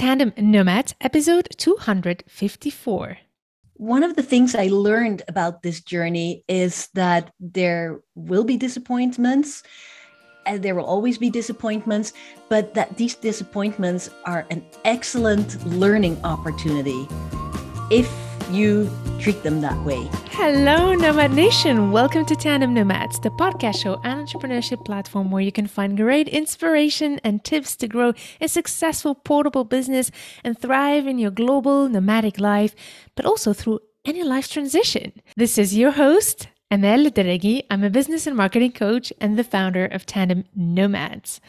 Tandem Nomads, episode 254. One of the things I learned about this journey is that there will be disappointments and there will always be disappointments, but that these disappointments are an excellent learning opportunity if you treat them that way. Hello, Nomad Nation. Welcome to Tandem Nomads, the podcast show and entrepreneurship platform where you can find great inspiration and tips to grow a successful portable business and thrive in your global nomadic life, but also through any life transition. This is your host, Amel Derragui. I'm a business and marketing coach and the founder of Tandem Nomads.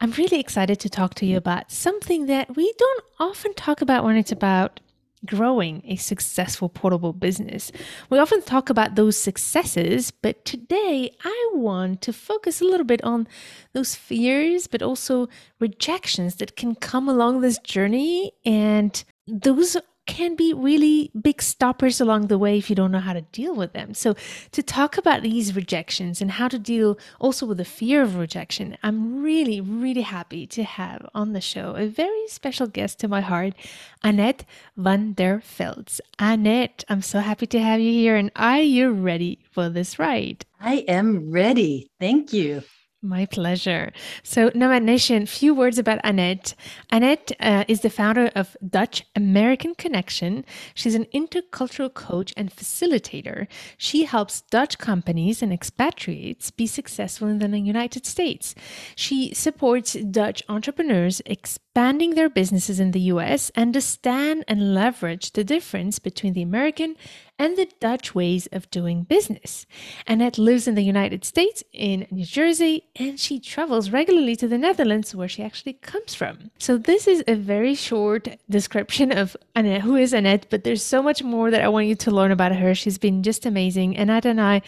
I'm really excited to talk to you about something that we don't often talk about when it's about growing a successful portable business. We often talk about those successes, but today I want to focus a little bit on those fears, but also rejections that can come along this journey. And those can be really big stoppers along the way if you don't know how to deal with them. So, to talk about these rejections and how to deal also with the fear of rejection, I'm really, really happy to have on the show a very special guest to my heart, Annette van der Velds. Annette, I'm so happy to have you here. And are you ready for this ride? I am ready. Thank you. My pleasure. So, Nomad Nation, few words about Annette. Annette uh, is the founder of Dutch American Connection. She's an intercultural coach and facilitator. She helps Dutch companies and expatriates be successful in the United States. She supports Dutch entrepreneurs expanding their businesses in the US, understand and leverage the difference between the American and the Dutch ways of doing business. Annette lives in the United States, in New Jersey, and she travels regularly to the Netherlands, where she actually comes from. So, this is a very short description of Annette, who is Annette, but there's so much more that I want you to learn about her. She's been just amazing. Annette and I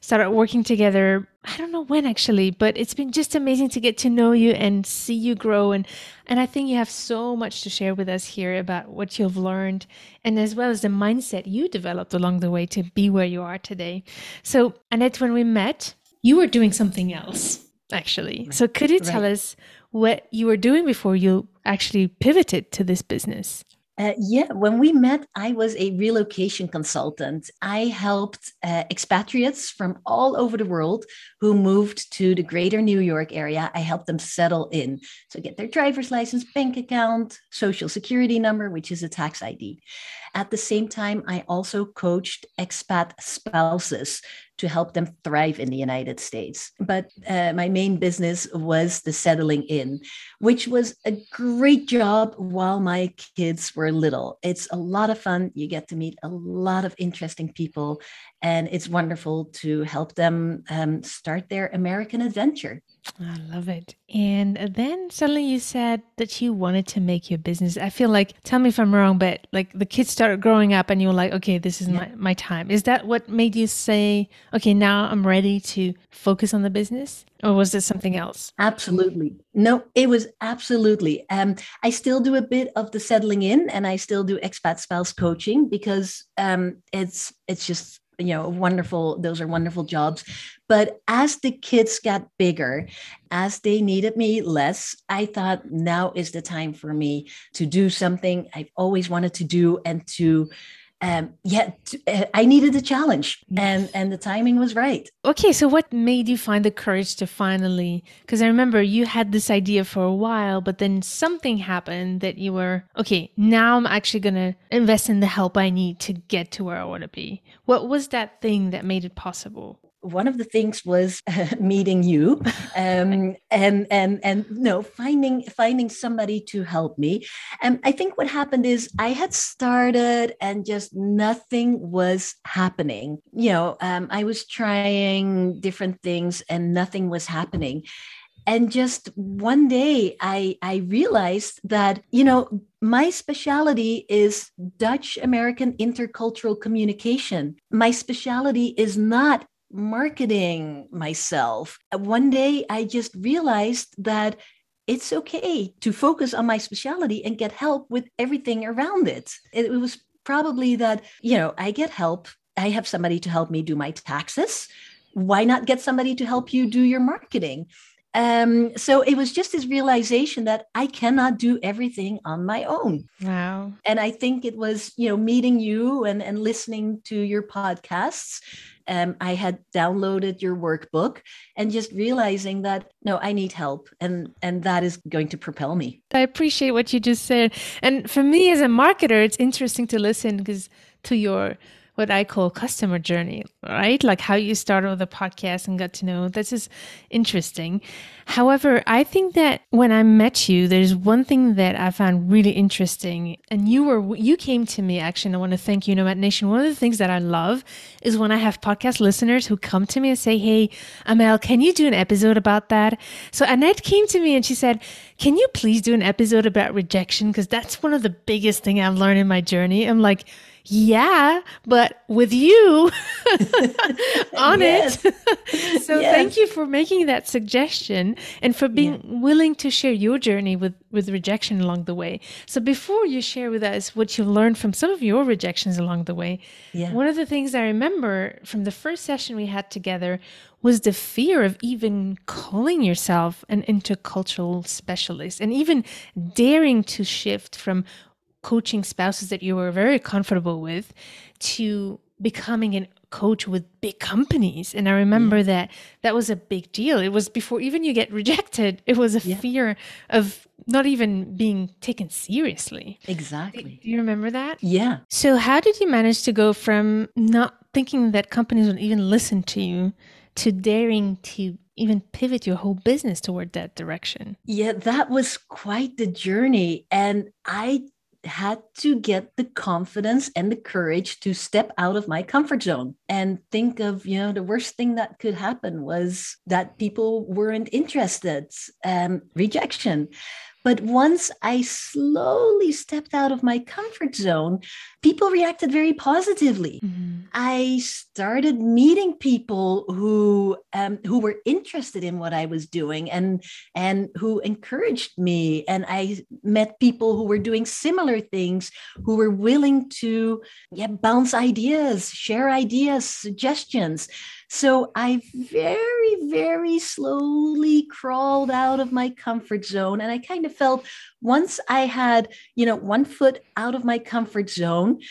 started working together I don't know when actually, but it's been just amazing to get to know you and see you grow and and I think you have so much to share with us here about what you've learned and as well as the mindset you developed along the way to be where you are today. So, Annette, when we met, you were doing something else actually. So, could you tell right. us what you were doing before you actually pivoted to this business? Uh, yeah, when we met, I was a relocation consultant. I helped uh, expatriates from all over the world who moved to the greater New York area. I helped them settle in. So, get their driver's license, bank account, social security number, which is a tax ID. At the same time, I also coached expat spouses to help them thrive in the United States. But uh, my main business was the settling in, which was a great job while my kids were little. It's a lot of fun. You get to meet a lot of interesting people, and it's wonderful to help them um, start their American adventure. I love it. And then suddenly you said that you wanted to make your business. I feel like, tell me if I'm wrong, but like the kids started growing up and you were like, okay, this is yeah. my, my time. Is that what made you say, okay, now I'm ready to focus on the business? Or was it something else? Absolutely. No, it was absolutely. Um, I still do a bit of the settling in and I still do expat spouse coaching because um, it's it's just you know wonderful those are wonderful jobs. But as the kids got bigger as they needed me less i thought now is the time for me to do something i've always wanted to do and to um, yeah, uh, I needed a challenge, and and the timing was right. Okay, so what made you find the courage to finally? Because I remember you had this idea for a while, but then something happened that you were okay. Now I'm actually gonna invest in the help I need to get to where I want to be. What was that thing that made it possible? One of the things was uh, meeting you um, and and and no finding finding somebody to help me. And i think what happened is i had started and just nothing was happening. You know um, i was trying different things and nothing was happening. And just one day i i realized that you know my specialty is Dutch American intercultural communication. My specialty is not marketing myself. One day I just realized that it's okay to focus on my specialty and get help with everything around it. It was probably that, you know, I get help. I have somebody to help me do my taxes. Why not get somebody to help you do your marketing? um, so it was just this realization that I cannot do everything on my own. Wow. And I think it was, you know, meeting you and, and listening to your podcasts. Um, I had downloaded your workbook and just realizing that no, I need help, and and that is going to propel me. I appreciate what you just said, and for me as a marketer, it's interesting to listen because to your what I call customer journey, right? Like how you started with a podcast and got to know. This is interesting. However, I think that when I met you, there's one thing that I found really interesting. And you were you came to me actually, and I want to thank you, Nomad Nation. One of the things that I love is when I have podcast listeners who come to me and say, Hey, Amel, can you do an episode about that? So Annette came to me and she said, Can you please do an episode about rejection? Because that's one of the biggest thing I've learned in my journey. I'm like, yeah, but with you on it. so yes. thank you for making that suggestion and for being yeah. willing to share your journey with, with rejection along the way. So before you share with us what you learned from some of your rejections along the way, yeah. one of the things I remember from the first session we had together was the fear of even calling yourself an intercultural specialist and even daring to shift from coaching spouses that you were very comfortable with to becoming a coach with big companies. And i remember yeah. that that was a big deal. It was before even you get rejected. It was a yeah. fear of not even being taken seriously. Exactly. Do you remember that? Yeah. So how did you manage to go from not thinking that companies would even listen to you to daring to even pivot your whole business toward that direction? Yeah that was quite the journey. And i had to get the confidence and the courage to step out of my comfort zone and think of you know the worst thing that could happen was that people weren't interested um, rejection but once I slowly stepped out of my comfort zone, people reacted very positively. Mm-hmm. I started meeting people who um, who were interested in what I was doing and and who encouraged me. And I met people who were doing similar things, who were willing to yeah, bounce ideas, share ideas, suggestions. So I very, very slowly crawled out of my comfort zone. And I kind of felt once I had, you know, one foot out of my comfort zone,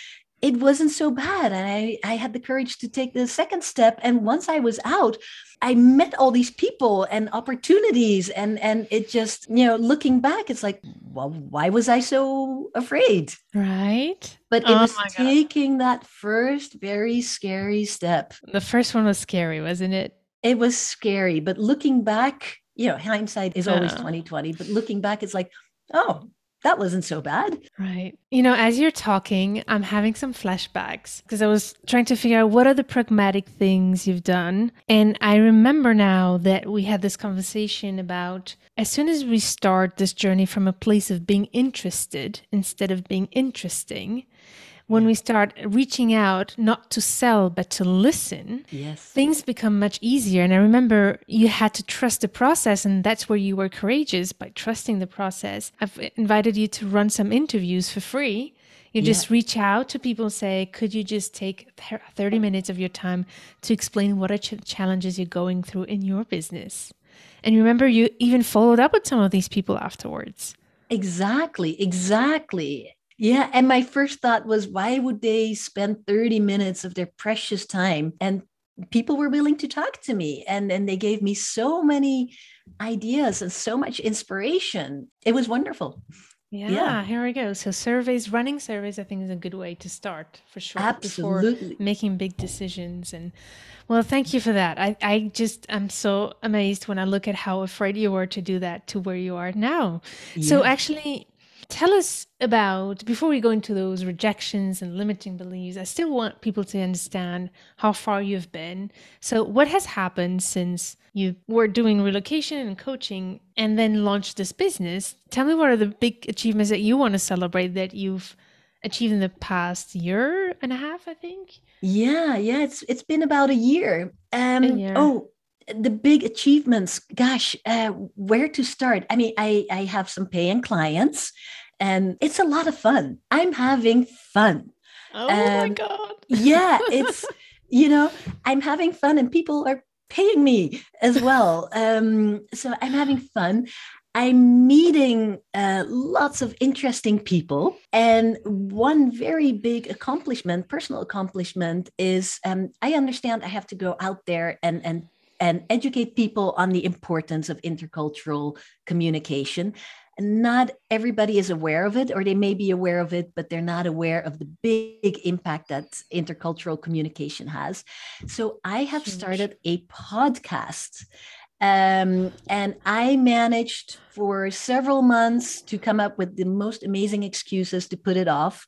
it wasn't so bad. And I, I had the courage to take the second step. And once I was out, I met all these people and opportunities and and it just you know looking back it's like well why was I so afraid right but it oh was taking that first very scary step the first one was scary wasn't it it was scary but looking back you know hindsight is always 2020 but looking back it's like oh that wasn't so bad. Right. You know, as you're talking, I'm having some flashbacks because I was trying to figure out what are the pragmatic things you've done. And I remember now that we had this conversation about as soon as we start this journey from a place of being interested instead of being interesting, when we start reaching out not to sell but to listen yes. things become much easier. And i remember you had to trust the process and that's where you were courageous by trusting the process. I've invited you to run some interviews for free. You just yeah. reach out to people and say could you just take 30 minutes of your time to explain what are ch- challenges you're going through in your business? And remember you even followed up with some of these people afterwards. Exactly exactly yeah. And my first thought was, why would they spend 30 minutes of their precious time? And people were willing to talk to me and, and they gave me so many ideas and so much inspiration. It was wonderful. Yeah, yeah, here we go. So surveys, running surveys, I think is a good way to start for sure. Absolutely. Before making big decisions. And well, thank you for that. I, I just I'm so amazed when I look at how afraid you were to do that to where you are now. Yeah. So actually tell us about before we go into those rejections and limiting beliefs i still want people to understand how far you've been. So what has happened since you were doing relocation and coaching and then launched this business? Tell me what are the big achievements that you want to celebrate that you've achieved in the past year and a half i think? Yeah yeah it's it's been about a year. Um a year. oh the big achievements gosh uh, where to start? I mean i i have some paying clients and it's a lot of fun i'm having fun oh um, my god yeah it's you know i'm having fun and people are paying me as well. Um, so I'm having fun. I'm meeting uh, lots of interesting people. And one very big accomplishment, personal accomplishment, is um, I understand I have to go out there and, and, and educate people on the importance of intercultural communication. Not everybody is aware of it, or they may be aware of it, but they're not aware of the big impact that intercultural communication has. So I have started a podcast um, and I managed for several months to come up with the most amazing excuses to put it off.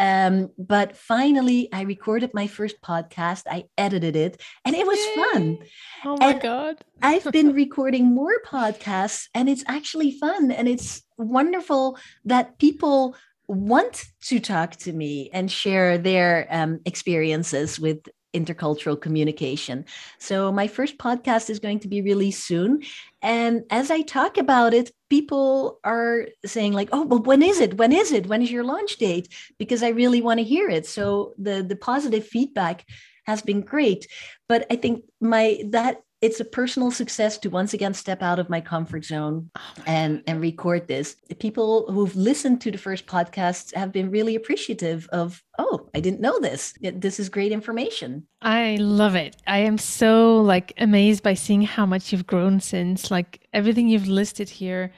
Um, but finally, I recorded my first podcast. I edited it, and it was Yay. fun. Oh my and god! I've been recording more podcasts, and it's actually fun, and it's wonderful that people want to talk to me and share their um, experiences with intercultural communication. So, my first podcast is going to be released soon. And as I talk about it, people are saying, like, oh, well, when is it? When is it? When is your launch date? Because I really want to hear it. So, the, the positive feedback has been great. But I think my that it's a personal success to once again step out of my comfort zone oh and and record this. The people who've listened to the first podcasts have been really appreciative of oh i didn't know this. This is great information. I love it. I am so like amazed by seeing how much you've grown since. Like everything you've listed here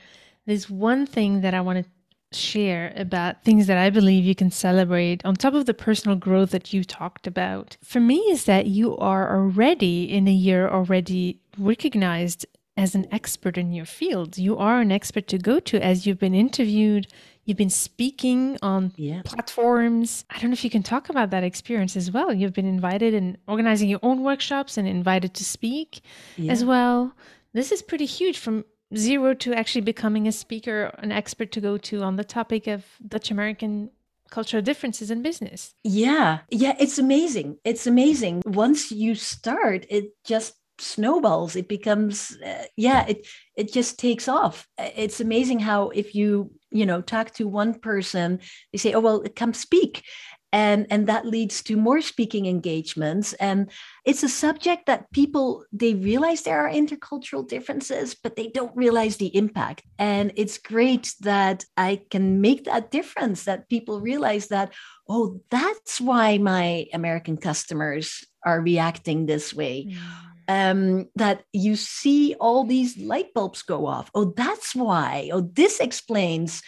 there's one thing that i want to share about things that I believe you can celebrate on top of the personal growth that you talked about. For me, is that you are already in a year already recognized as an expert in your field. You are an expert to go to as you've been interviewed. You've been speaking on yeah. platforms. I don't know if you can talk about that experience as well. You've been invited and organizing your own workshops and invited to speak yeah. as well. This is pretty huge from zero to actually becoming a speaker, an expert to go to on the topic of Dutch American cultural differences in business. Yeah. Yeah. It's amazing. It's amazing. Once you start, it just snowballs it becomes uh, yeah it it just takes off it's amazing how if you you know talk to one person they say oh well come speak and and that leads to more speaking engagements. And it's a subject that people they realize there are intercultural differences but they don't realize the impact. And it's great that i can make that difference that people realize that oh that's why my american customers are reacting this way. Mm. um, that you see all these light bulbs go off. Oh that's why. Oh this explains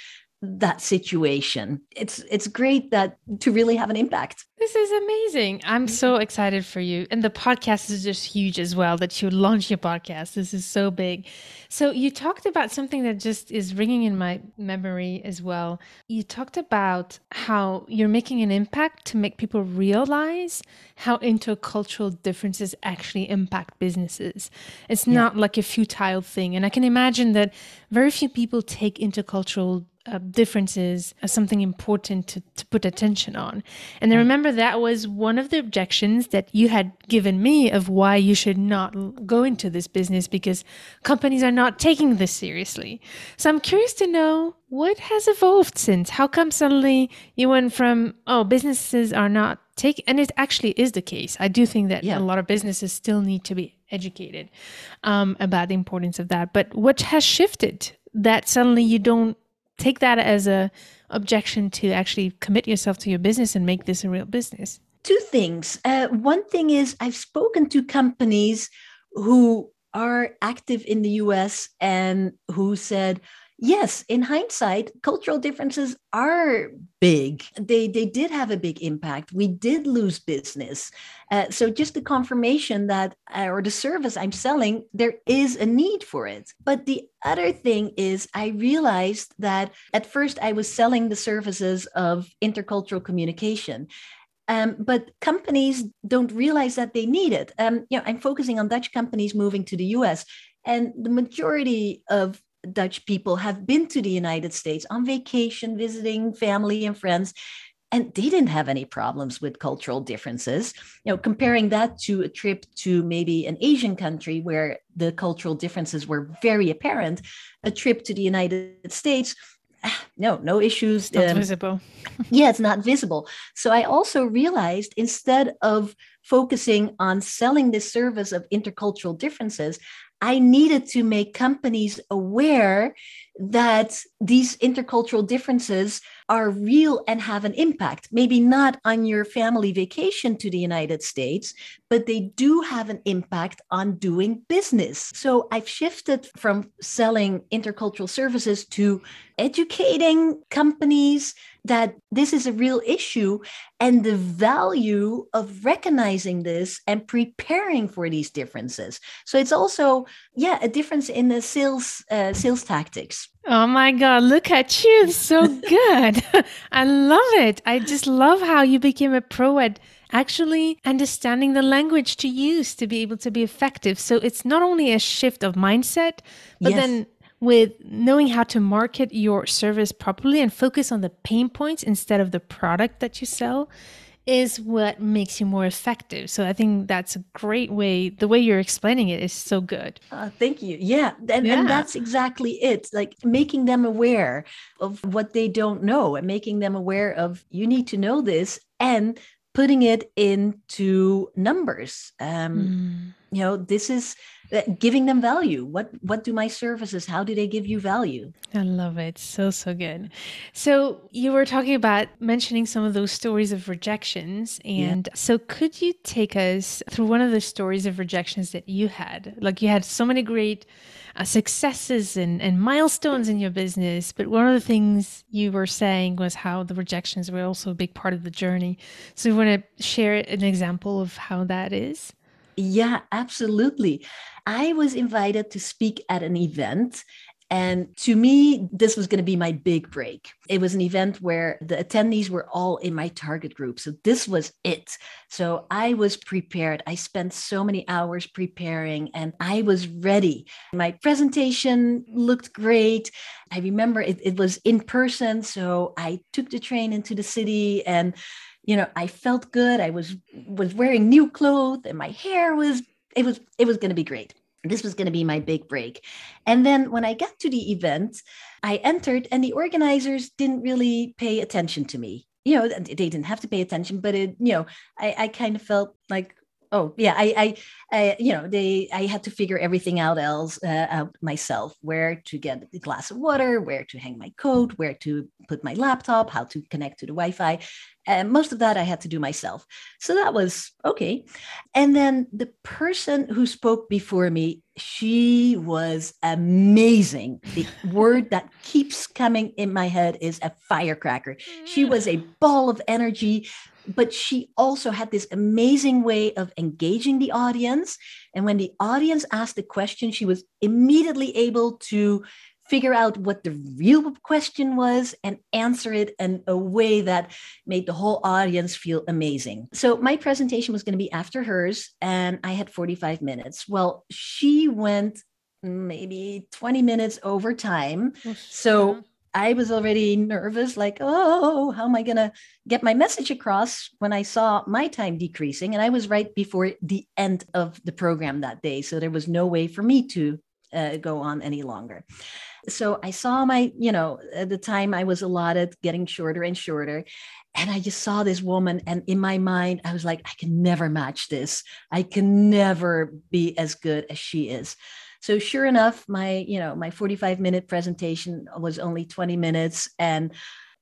that situation. It's it's great that to really have an impact. This is amazing. I'm so excited for you. And the podcast is just huge as well that you launch your podcast. This is so big. So you talked about something that just is ringing in my memory as well. You talked about how you're making an impact to make people realize how intercultural differences actually impact businesses. It's yeah. not like a futile thing. And i can imagine that very few people take intercultural uh, differences as something important to, to put attention on. And I remember that was one of the objections that you had given me of why you should not go into this business because companies are not taking this seriously. So I'm curious to know what has evolved since. How come suddenly you went from, oh, businesses are not taking, and it actually is the case. I do think that yeah. a lot of businesses still need to be educated um, about the importance of that. But what has shifted that suddenly you don't take that as a objection to actually commit yourself to your business and make this a real business? Two things. Uh, one thing is I've spoken to companies who are active in the US and who said, yes, in hindsight, cultural differences are big. They they did have a big impact. We did lose business. Uh, so just the confirmation that uh, or the service I'm selling, there is a need for it. But the other thing is, I realized that at first I was selling the services of intercultural communication. Um, but companies don't realize that they need it. Um, you know, I'm focusing on Dutch companies moving to the US, and the majority of Dutch people have been to the United States on vacation, visiting family and friends, and they didn't have any problems with cultural differences. You know, comparing that to a trip to maybe an Asian country where the cultural differences were very apparent, a trip to the United States, ah, no, no issues. It's not um, visible. yeah, it's not visible. So I also realized instead of focusing on selling this service of intercultural differences, I needed to make companies aware that these intercultural differences are real and have an impact. Maybe not on your family vacation to the United States, but they do have an impact on doing business. So I've shifted from selling intercultural services to educating companies that this is a real issue and the value of recognizing this and preparing for these differences so it's also yeah a difference in the sales uh, sales tactics oh my god look at you so good. I love it. I just love how you became a pro at actually understanding the language to use to be able to be effective. So it's not only a shift of mindset but yes. then with knowing how to market your service properly and focus on the pain points instead of the product that you sell is what makes you more effective. So I think that's a great way. The way you're explaining it is so good. Uh, thank you. Yeah. And, yeah. and that's exactly it. Like making them aware of what they don't know and making them aware of you need to know this and putting it into numbers. Um, mm. You know, this is giving them value. What what do my services how do they give you value? I love it. So so good. So you were talking about mentioning some of those stories of rejections and yeah. so could you take us through one of the stories of rejections that you had? Like you had so many great uh, successes and, and milestones in your business but one of the things you were saying was how the rejections were also a big part of the journey. So you want to share an example of how that is yeah, absolutely. I was invited to speak at an event. And to me, this was going to be my big break. It was an event where the attendees were all in my target group. So this was it. So I was prepared. I spent so many hours preparing and I was ready. My presentation looked great. I remember it, it was in person. So I took the train into the city and you know i felt good. I was was wearing new clothes and my hair was it was it was going to be great. This was going to be my big break. And then when i got to the event i entered and the organizers didn't really pay attention to me. You know they didn't have to pay attention but it you know i, I kind of felt like oh yeah I, I, I you know they i had to figure everything out else uh, out myself where to get a glass of water where to hang my coat where to put my laptop how to connect to the wi-fi and most of that i had to do myself. So that was okay. And then the person who spoke before me she was amazing. The word that keeps coming in my head is a firecracker. She was a ball of energy but she also had this amazing way of engaging the audience. And when the audience asked a question, she was immediately able to figure out what the real question was and answer it in a way that made the whole audience feel amazing. So my presentation was going to be after hers, and I had 45 minutes. Well, she went maybe 20 minutes over time. So I was already nervous, like, oh, how am I going to get my message across when I saw my time decreasing? And I was right before the end of the program that day. So there was no way for me to uh, go on any longer. So I saw my, you know, at the time I was allotted getting shorter and shorter. And I just saw this woman. And in my mind, I was like, I can never match this. I can never be as good as she is. So sure enough, my, you know, my 45 minute presentation was only 20 minutes and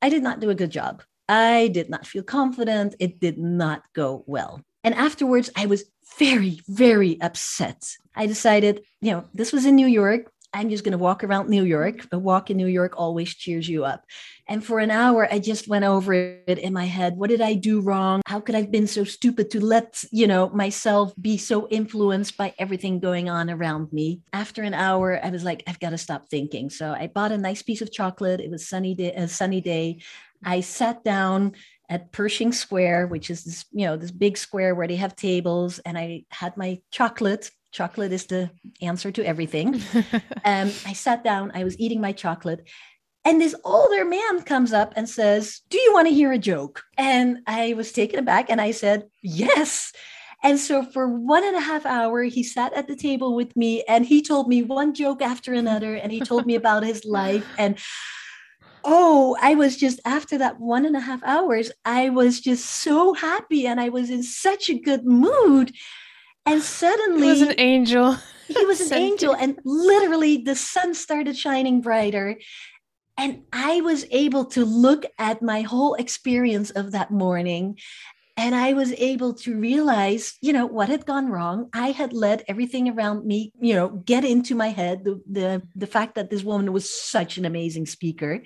I did not do a good job. I did not feel confident. It did not go well. And afterwards, I was very, very upset. I decided, you know, this was in New York. I'm just going to walk around New York. A walk in New York always cheers you up. And for an hour, I just went over it in my head. What did I do wrong? How could I have been so stupid to let, you know, myself be so influenced by everything going on around me? After an hour, I was like, I've got to stop thinking. So I bought a nice piece of chocolate. It was sunny day, a sunny day. I sat down at Pershing Square, which is this, you know, this big square where they have tables, and I had my chocolate chocolate is the answer to everything. um, I sat down, I was eating my chocolate, and this older man comes up and says, Do you want to hear a joke? And I was taken aback and I said, Yes. And so for one and a half hour, he sat at the table with me and he told me one joke after another. And he told me about his life. And oh, I was just after that one and a half hours, I was just so happy and I was in such a good mood. And suddenly, he was an angel. He was an angel. And literally, the sun started shining brighter. And I was able to look at my whole experience of that morning and I was able to realize, you know, what had gone wrong. I had let everything around me, you know, get into my head. The the, the fact that this woman was such an amazing speaker,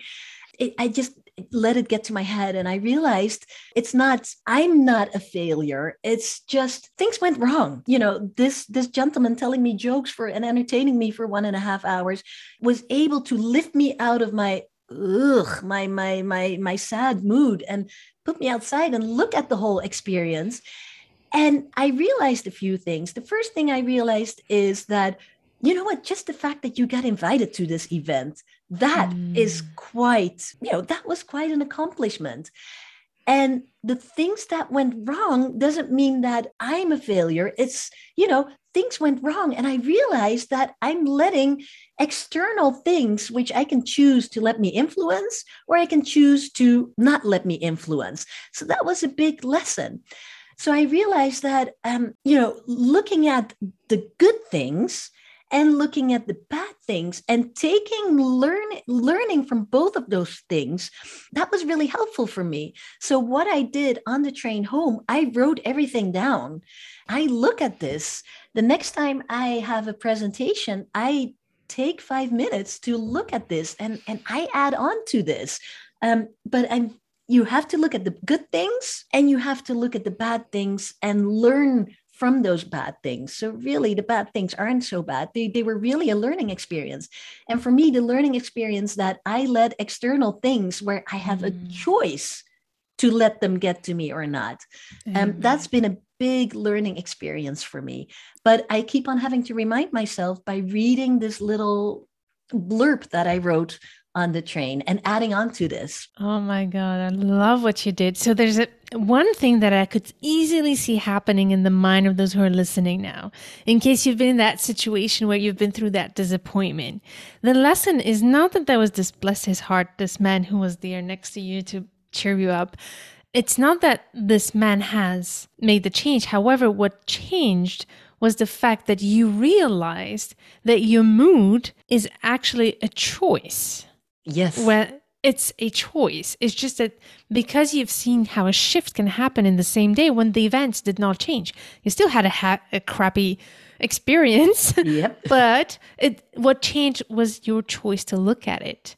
it, I just let it get to my head, and I realized it's not. I'm not a failure. It's just things went wrong. You know, this this gentleman telling me jokes for and entertaining me for one and a half hours was able to lift me out of my ugh my my my my sad mood and put me outside and look at the whole experience. And I realized a few things. The first thing I realized is that, you know what, just the fact that you got invited to this event, that mm. is quite, you know, that was quite an accomplishment. And the things that went wrong doesn't mean that I'm a failure. It's, you know, things went wrong. And I realized that I'm letting external things, which I can choose to let me influence, or I can choose to not let me influence. So that was a big lesson. So I realized that, um, you know, looking at the good things and looking at the bad things and taking learn, learning from both of those things that was really helpful for me. So what i did on the train home i wrote everything down. I look at this. The next time i have a presentation i take five minutes to look at this and and i add on to this. Um, but i'm you have to look at the good things and you have to look at the bad things and learn from those bad things. So really the bad things aren't so bad. They, they were really a learning experience. And for me, the learning experience that I let external things where I have mm. a choice to let them get to me or not. Mm. Um, that's been a big learning experience for me. But I keep on having to remind myself by reading this little blurb that I wrote on the train and adding on to this. Oh my God, I love what you did. So there's a, one thing that I could easily see happening in the mind of those who are listening now, in case you've been in that situation where you've been through that disappointment. The lesson is not that there was this, bless his heart, this man who was there next to you to cheer you up. It's not that this man has made the change. However, what changed was the fact that you realized that your mood is actually a choice Yes. Well, it's a choice. It's just that because you've seen how a shift can happen in the same day when the events did not change, you still had a, ha- a crappy experience. Yep. but it, what changed was your choice to look at it.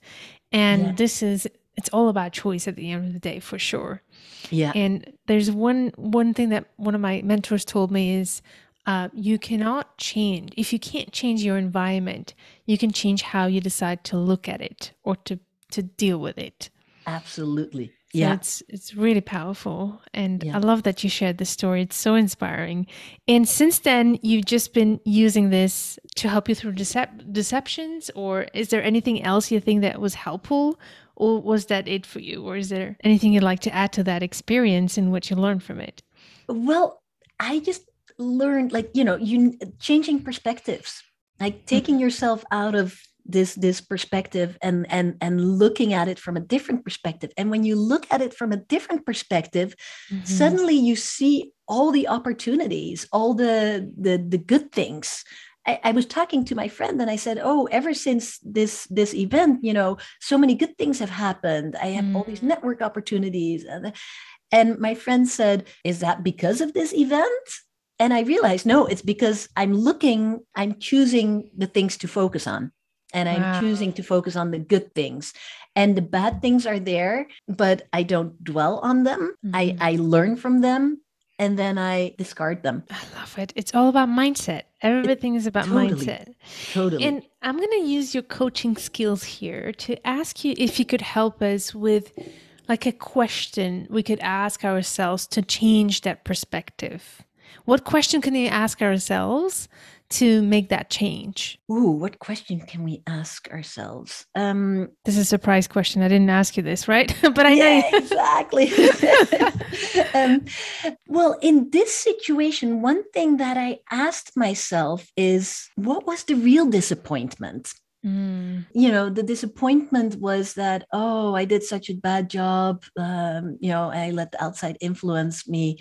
And yeah. this is it's all about choice at the end of the day for sure. Yeah. And there's one one thing that one of my mentors told me is uh, you cannot change if you can't change your environment you can change how you decide to look at it or to to deal with it. Absolutely. So yeah. it's it's really powerful and yeah. i love that you shared this story. It's so inspiring. And since then you've just been using this to help you through decep- deceptions or is there anything else you think that was helpful or was that it for you? Or is there anything you'd like to add to that experience and what you learned from it? Well i just learned like you know you changing perspectives like taking mm-hmm. yourself out of this this perspective and and and looking at it from a different perspective and when you look at it from a different perspective mm-hmm. suddenly you see all the opportunities all the the the good things I, I, was talking to my friend and I said, "Oh, ever since this this event, you know, so many good things have happened. I have mm. all these mm. network opportunities." And, and my friend said, "Is that because of this event?" And i realized no it's because i'm looking i'm choosing the things to focus on and i'm wow. choosing to focus on the good things and the bad things are there but i don't dwell on them mm-hmm. i i learn from them and then I discard them. I love it. It's all about mindset. Everything is about totally, mindset. Totally. And I'm going to use your coaching skills here to ask you if you could help us with like a question we could ask ourselves to change that perspective. What question can we ask ourselves to make that change? Ooh, what question can we ask ourselves? Um, this is a surprise question. I didn't ask you this, right? but I yeah, know exactly. um, well, in this situation, one thing that I asked myself is, what was the real disappointment? Mm. You know, the disappointment was that, oh, I did such a bad job. Um, you know, I let the outside influence me.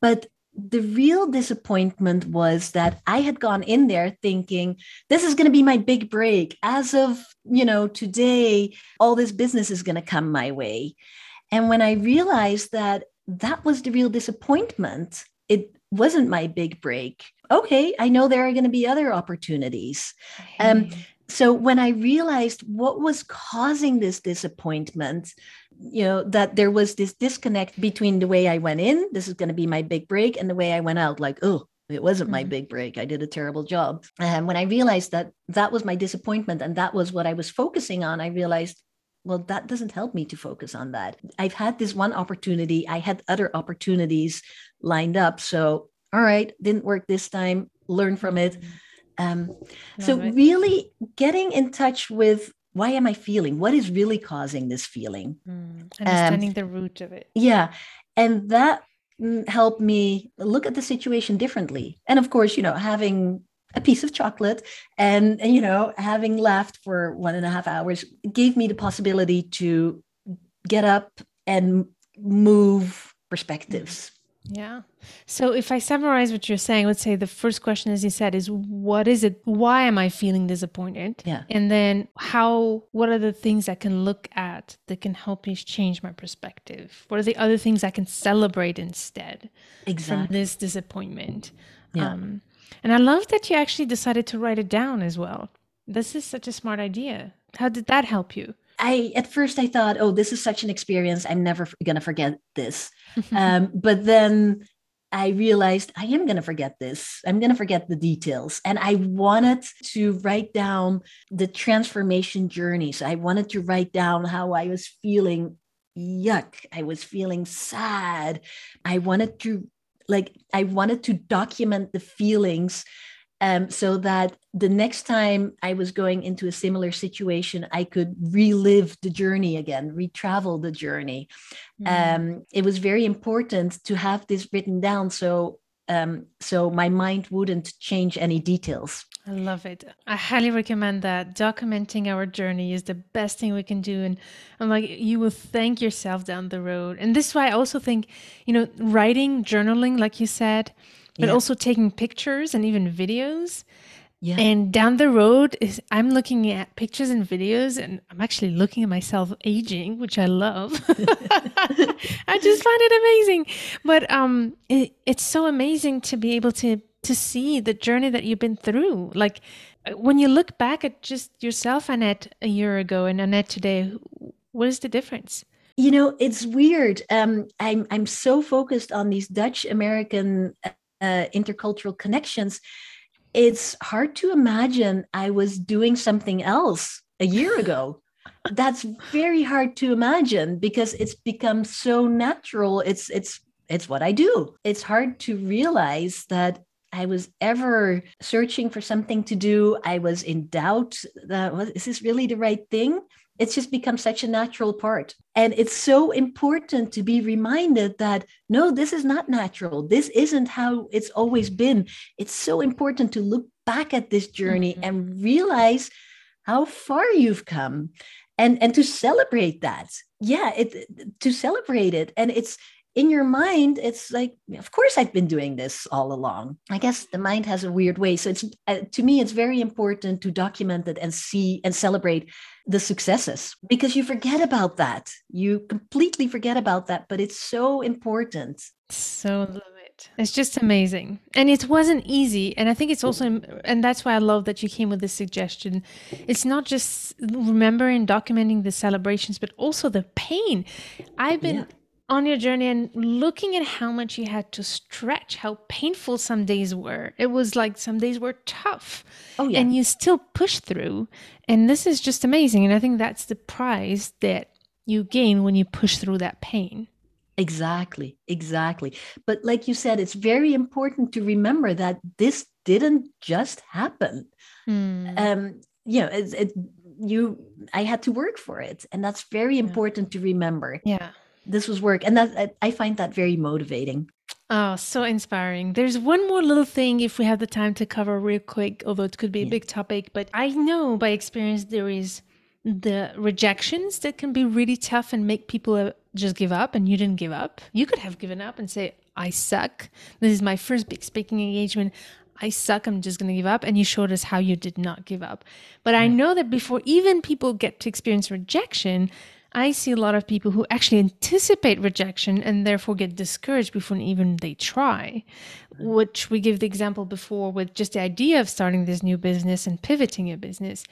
But the real disappointment was that I had gone in there thinking this is going to be my big break. As of, you know, today, all this business is going to come my way. And when I realized that that was the real disappointment, it wasn't my big break. Okay, I know there are going to be other opportunities. Um, so when I realized what was causing this disappointment, you know that there was this disconnect between the way i went in this is going to be my big break and the way i went out like oh it wasn't mm-hmm. my big break i did a terrible job and when i realized that that was my disappointment and that was what i was focusing on i realized well that doesn't help me to focus on that i've had this one opportunity i had other opportunities lined up so all right didn't work this time learn from it mm-hmm. um, so really getting in touch with why am I feeling? What is really causing this feeling? Mm, understanding um, the root of it. Yeah. And that mm, helped me look at the situation differently. And of course, you know, having a piece of chocolate and, and you know, having laughed for one and a half hours gave me the possibility to get up and move perspectives. Yeah. So if I summarize what you're saying, let's say the first question, as you said, is what is it? Why am I feeling disappointed? Yeah. And then how, what are the things I can look at that can help me change my perspective? What are the other things I can celebrate instead exactly. from this disappointment? Yeah. Um, and I love that you actually decided to write it down as well. This is such a smart idea. How did that help you? I at first I thought, oh, this is such an experience. I'm never to forget this. um, but then I realized I am to forget this. I'm to forget the details. And I wanted to write down the transformation journey. So I wanted to write down how I was feeling yuck. I was feeling sad. I wanted to, like, I wanted to document the feelings um, so that the next time I was going into a similar situation, I could relive the journey again, retravel the journey. Mm. Um, it was very important to have this written down so um, so my mind wouldn't change any details. I love it. I highly recommend that. Documenting our journey is the best thing we can do. And I'm like, you will thank yourself down the road. And this is why I also think, you know, writing, journaling, like you said, but yeah. also taking pictures and even videos. Yeah. And down the road is I'm looking at pictures and videos and I'm actually looking at myself aging, which I love. I just find it amazing. But um it, it's so amazing to be able to to see the journey that you've been through. Like when you look back at just yourself, Annette, a year ago and Annette today, what is the difference? You know, it's weird. Um, I'm I'm so focused on these Dutch American uh, intercultural connections, it's hard to imagine I was doing something else a year ago. That's very hard to imagine because it's become so natural. It's it's it's what I do. It's hard to realize that I was ever searching for something to do. I was in doubt that is this really the right thing? It's just become such a natural part. And it's so important to be reminded that no, this is not natural. This isn't how it's always been. It's so important to look back at this journey mm-hmm. and realize how far you've come and and to celebrate that yeah it to celebrate it and it's in your mind it's like of course i've been doing this all along. I guess the mind has a weird way. So it's uh, to me it's very important to document it and see and celebrate the successes because you forget about that. You completely forget about that but it's so important. So love it. It's just amazing. And it wasn't easy. And i think it's also and that's why i love that you came with this suggestion. It's not just remembering documenting the celebrations but also the pain. I've been yeah on your journey and looking at how much you had to stretch, how painful some days were. It was like some days were tough. Oh, yeah. And you still push through. And this is just amazing. And I think that's the prize that you gain when you push through that pain. Exactly, exactly. But like you said, it's very important to remember that this didn't just happen. Mm. Um, you know, it, it, you, I had to work for it, and that's very important yeah. to remember. Yeah this was work and that i find that very motivating Oh, so inspiring. There's one more little thing if we have the time to cover real quick, although it could be a Yeah. big topic, but I know by experience there is the rejections that can be really tough and make people uh, just give up and you didn't give up. You could have given up and say, I suck. This is my first big speaking engagement. I suck. I'm just going to give up. And you showed us how you did not give up. But I know that before even people get to experience rejection, I see a lot of people who actually anticipate rejection and therefore get discouraged before even they try. Mm-hmm. Which we give the example before with just the idea of starting this new business and pivoting your business,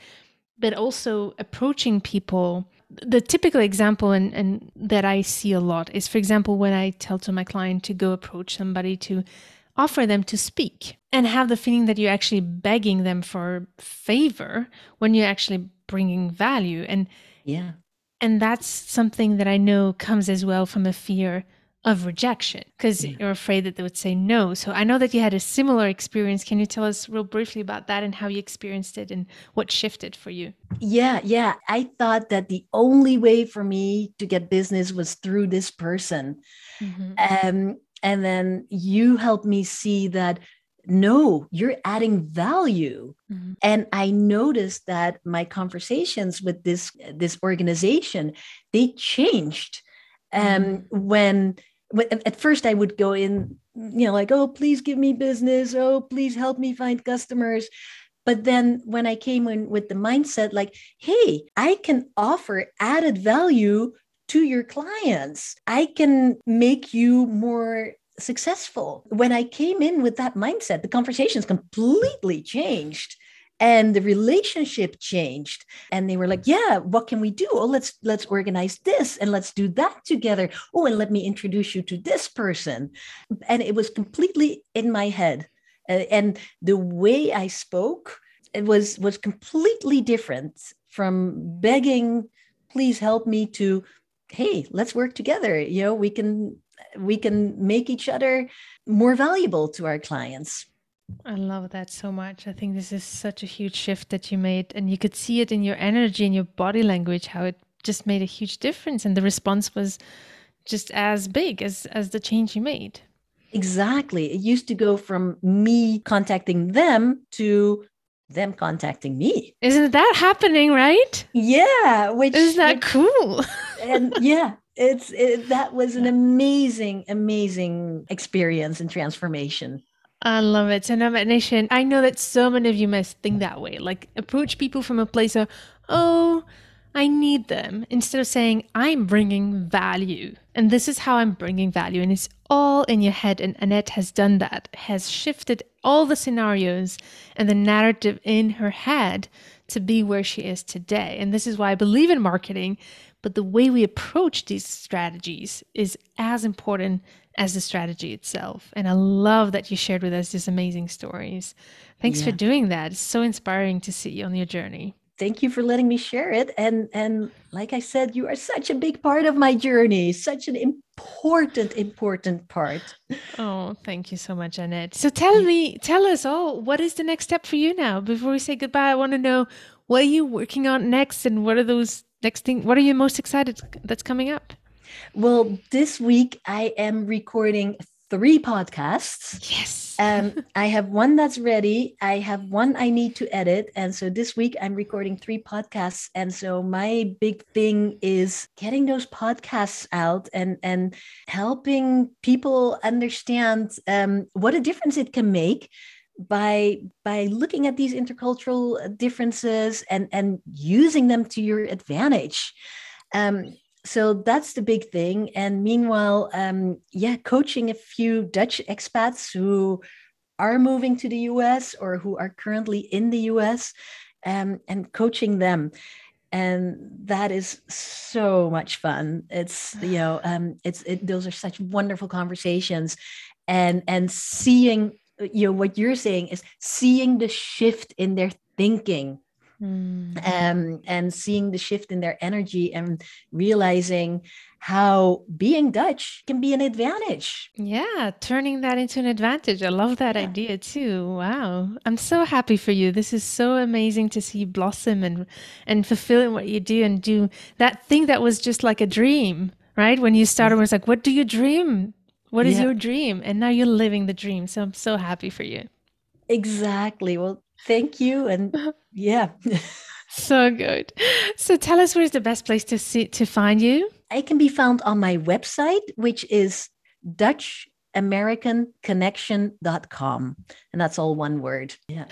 but also approaching people. The typical example and, and that I see a lot is, for example, when I tell to my client to go approach somebody to offer them to speak and have the feeling that you're actually begging them for favor when you're actually bringing value and Yeah. And that's something that I know comes as well from a fear of rejection because Yeah. you're afraid that they would say no. So I know that you had a similar experience. Can you tell us real briefly about that and how you experienced it and what shifted for you? Yeah, yeah. I thought that the only way for me to get business was through this person. Um, and then you helped me see that no, you're adding value. Mhm. And I noticed that my conversations with this this organization they changed. Um, when, when at at first I would go in, you know, like, oh, please give me business. Oh, please help me find customers. But then when I came in with the mindset, like, hey, I can offer added value to your clients. I can make you more successful. When I came in with that mindset, the conversations completely changed and the relationship changed. And they were like yeah what can we do? Oh let's let's organize this and let's do that together. Oh and let me introduce you to this person. And it was completely in my head. And the way i spoke it was was completely different from begging please help me to hey let's work together. You know we can we can make each other more valuable to our clients I love that so much. I think this is such a huge shift that you made, and you could see it in your energy and your body language, how it just made a huge difference, and the response was just as big as as the change you made. Exactly. It used to go from me contacting them to them contacting me. Isn't that happening, right? Yeah, which Isn't that cool? and yeah, it's it, that was an amazing, amazing experience and transformation. I love it. So, Nomad Nation, I know that so many of you must think that way. Like, approach people from a place of, oh, I need them, instead of saying, I'm bringing value. And this is how I'm bringing value. And it's all in your head. And Annette has done that, has shifted all the scenarios and the narrative in her head to be where she is today. And this is why I believe in marketing. But the way we approach these strategies is as important as the strategy itself. And I love that you shared with us these amazing stories. Thanks for doing that. It's so inspiring to see you on your journey. Thank you for letting me share it. And and like I said, you are such a big part of my journey, such an important, important part. Oh, thank you so much, Annette. So tell me, tell us all, what is the next step for you now? Before we say goodbye, I want to know what are you working on next and what are those next thing, What are you most excited that's coming up? Well, this week I am recording three podcasts. Yes. Um, I have one that's ready. I have one I need to edit. And so this week I'm recording three podcasts. And so my big thing is getting those podcasts out and, and helping people understand um, what a difference it can make by by looking at these intercultural differences and and using them to your advantage. Um, so that's the big thing. And meanwhile um, yeah coaching a few dutch expats who are moving to the us or who are currently in the us um, and coaching them. And that is so much fun. It's you know um, it's it, those are such wonderful conversations. And and seeing you know what you're saying is seeing the shift in their thinking Mm. um, and seeing the shift in their energy and realizing how being Dutch can be an advantage. Yeah, turning that into an advantage. I love that Yeah. idea too. Wow. I'm so happy for you. This is so amazing to see blossom and and fulfilling what you do and do that thing that was just like a dream, right? When you started, it was like, what do you dream What is Yeah. your dream? And now you're living the dream. So I'm so happy for you. Exactly. Well, thank you. And yeah, So good. So tell us where's the best place to see to find you? I can be found on my website, which is DutchAmericanConnection.com. And that's all one word. Yeah.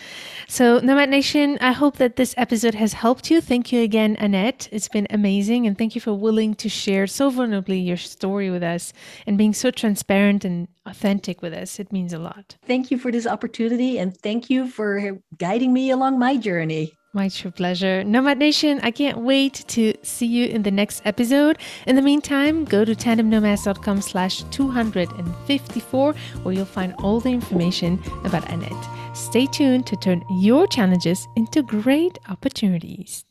So, Nomad Nation, I hope that this episode has helped you. Thank you again, Annette. It's been amazing. And thank you for willing to share so vulnerably your story with us and being so transparent and authentic with us. It means a lot. Thank you for this opportunity. And thank you for guiding me along my journey. My true pleasure. Nomad Nation, I can't wait to see you in the next episode. In the meantime, go to tandemnomads.com slash 254 where you'll find all the information about Annette. Stay tuned to turn your challenges into great opportunities.